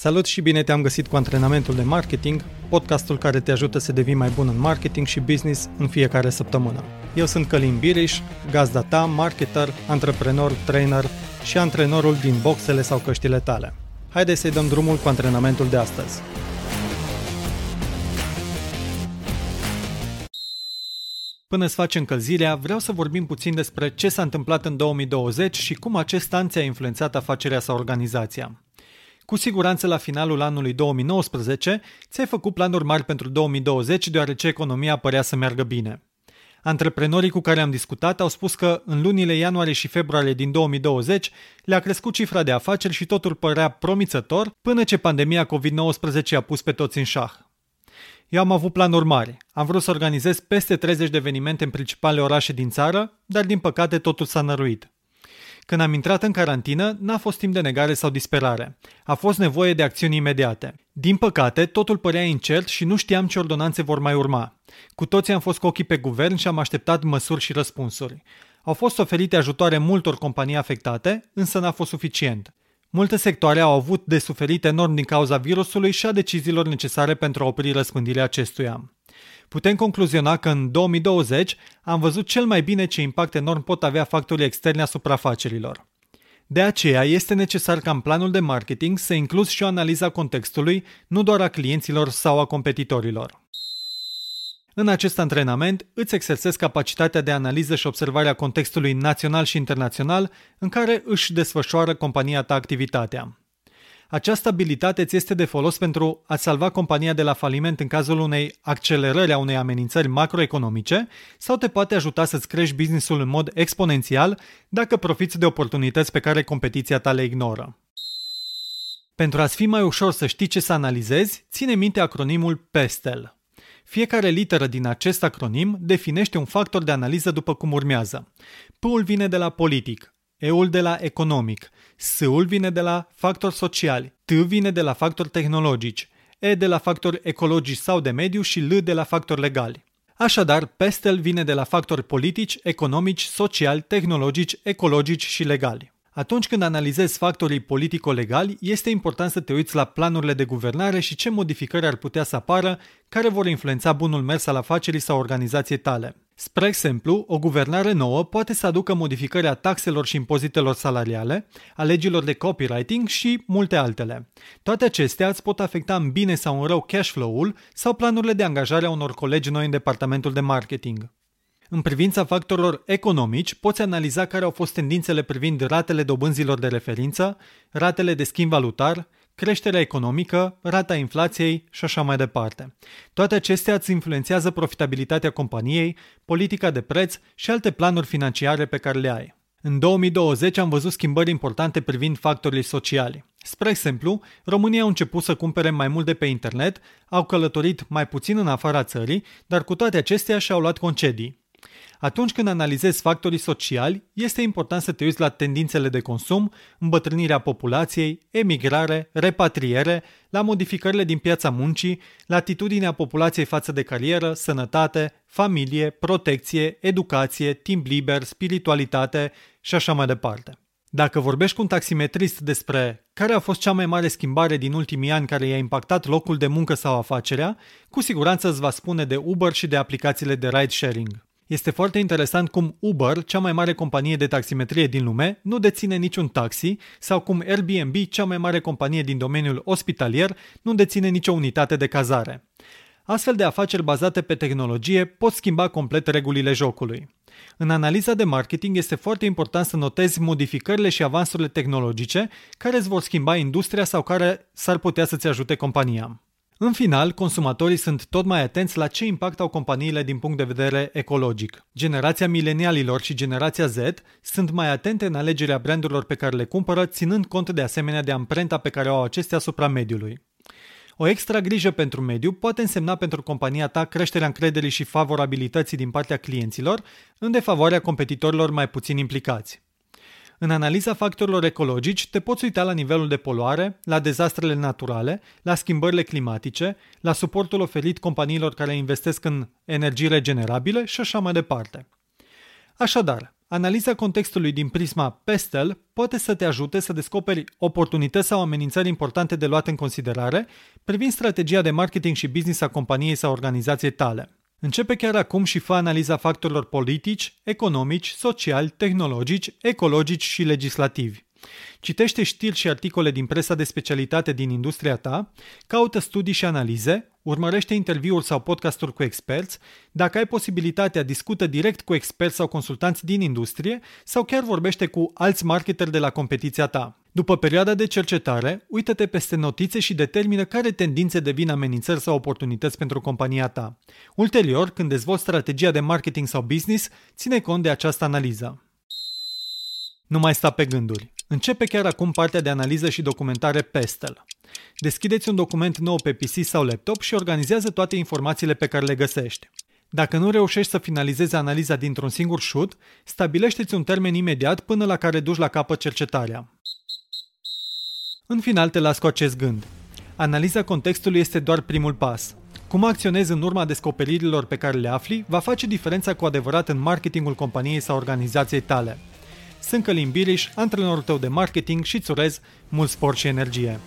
Salut și bine te-am găsit cu antrenamentul de marketing, podcastul care te ajută să devii mai bun în marketing și business în fiecare săptămână. Eu sunt Călin Biriș, gazda ta, marketer, antreprenor, trainer și antrenorul din boxele sau căștile tale. Haideți să-i dăm drumul cu antrenamentul de astăzi. Până să facem încălzirea, vreau să vorbim puțin despre ce s-a întâmplat în 2020 și cum acest an ți-a influențat afacerea sau organizația. Cu siguranță la finalul anului 2019 ți-ai făcut planuri mari pentru 2020 deoarece economia părea să meargă bine. Antreprenorii cu care am discutat au spus că în lunile ianuarie și februarie din 2020 le-a crescut cifra de afaceri și totul părea promițător până ce pandemia COVID-19 a pus pe toți în șah. Eu am avut planuri mari. Am vrut să organizez peste 30 de evenimente în principale orașe din țară, dar din păcate totul s-a năruit. Când am intrat în carantină, n-a fost timp de negare sau disperare. A fost nevoie de acțiuni imediate. Din păcate, totul părea incert și nu știam ce ordonanțe vor mai urma. Cu toții am fost cu ochii pe guvern și am așteptat măsuri și răspunsuri. Au fost oferite ajutoare multor companii afectate, însă n-a fost suficient. Multe sectoare au avut de suferit enorm din cauza virusului și a deciziilor necesare pentru a opri răspândirea acestuia. Putem concluziona că în 2020 am văzut cel mai bine ce impact enorm pot avea factorii externi asupra afacerilor. De aceea este necesar ca în planul de marketing să incluzi și o analiza contextului, nu doar a clienților sau a competitorilor. În acest antrenament îți exersezi capacitatea de analiză și observare a contextului național și internațional în care își desfășoară compania ta activitatea. Această abilitate ți este de folos pentru a salva compania de la faliment în cazul unei accelerări a unei amenințări macroeconomice sau te poate ajuta să-ți crești businessul în mod exponențial dacă profiți de oportunități pe care competiția ta le ignoră. Pentru a-ți fi mai ușor să știi ce să analizezi, ține minte acronimul PESTEL. Fiecare literă din acest acronim definește un factor de analiză după cum urmează. P-ul vine de la politic, E-ul de la economic, S-ul vine de la factori sociali, T vine de la factori tehnologici, E de la factori ecologici sau de mediu și L de la factori legali. Așadar, PESTEL vine de la factori politici, economici, sociali, tehnologici, ecologici și legali. Atunci când analizezi factorii politico-legali, este important să te uiți la planurile de guvernare și ce modificări ar putea să apară care vor influența bunul mers al afacerii sau organizației tale. Spre exemplu, o guvernare nouă poate să aducă modificări a taxelor și impozitelor salariale, a legilor de copywriting și multe altele. Toate acestea îți pot afecta în bine sau în rău cash flow-ul sau planurile de angajare a unor colegi noi în departamentul de marketing. În privința factorilor economici, poți analiza care au fost tendințele privind ratele dobânzilor de referință, ratele de schimb valutar, creșterea economică, rata inflației și așa mai departe. Toate acestea îți influențează profitabilitatea companiei, politica de preț și alte planuri financiare pe care le ai. În 2020 am văzut schimbări importante privind factorii sociali. Spre exemplu, România au început să cumpere mai mult de pe internet, au călătorit mai puțin în afara țării, dar cu toate acestea și-au luat concedii. Atunci când analizezi factorii sociali, este important să te uiți la tendințele de consum, îmbătrânirea populației, emigrare, repatriere, la modificările din piața muncii, la atitudinea populației față de carieră, sănătate, familie, protecție, educație, timp liber, spiritualitate și așa mai departe. Dacă vorbești cu un taximetrist despre care a fost cea mai mare schimbare din ultimii ani care i-a impactat locul de muncă sau afacerea, cu siguranță îți va spune de Uber și de aplicațiile de ride sharing. Este foarte interesant cum Uber, cea mai mare companie de taximetrie din lume, nu deține niciun taxi sau cum Airbnb, cea mai mare companie din domeniul ospitalier, nu deține nicio unitate de cazare. Astfel de afaceri bazate pe tehnologie pot schimba complet regulile jocului. În analiza de marketing este foarte important să notezi modificările și avansurile tehnologice care îți vor schimba industria sau care s-ar putea să-ți ajute compania. În final, consumatorii sunt tot mai atenți la ce impact au companiile din punct de vedere ecologic. Generația milenialilor și generația Z sunt mai atente în alegerea brandurilor pe care le cumpără, ținând cont de asemenea de amprenta pe care o au acestea asupra mediului. O extra grijă pentru mediu poate însemna pentru compania ta creșterea încrederii și favorabilității din partea clienților în defavoarea competitorilor mai puțin implicați. În analiza factorilor ecologici te poți uita la nivelul de poluare, la dezastrele naturale, la schimbările climatice, la suportul oferit companiilor care investesc în energii regenerabile și așa mai departe. Așadar, analiza contextului din prisma PESTEL poate să te ajute să descoperi oportunități sau amenințări importante de luat în considerare privind strategia de marketing și business a companiei sau organizației tale. Începe chiar acum și fă analiza factorilor politici, economici, sociali, tehnologici, ecologici și legislativi. Citește știri și articole din presa de specialitate din industria ta, caută studii și analize, urmărește interviuri sau podcasturi cu experți, dacă ai posibilitatea, discută direct cu experți sau consultanți din industrie sau chiar vorbește cu alți marketeri de la competiția ta. După perioada de cercetare, uită-te peste notițe și determină care tendințe devin amenințări sau oportunități pentru compania ta. Ulterior, când dezvolți strategia de marketing sau business, ține cont de această analiză. Nu mai sta pe gânduri. Începe chiar acum partea de analiză și documentare Pestel. Deschideți un document nou pe PC sau laptop și organizează toate informațiile pe care le găsești. Dacă nu reușești să finalizezi analiza dintr-un singur shoot, stabilește-ți un termen imediat până la care duci la capăt cercetarea. În final te las cu acest gând. Analiza contextului este doar primul pas. Cum acționezi în urma descoperirilor pe care le afli va face diferența cu adevărat în marketingul companiei sau organizației tale. Sunt Călim Biriș, antrenorul tău de marketing și îți urez mult sport și energie.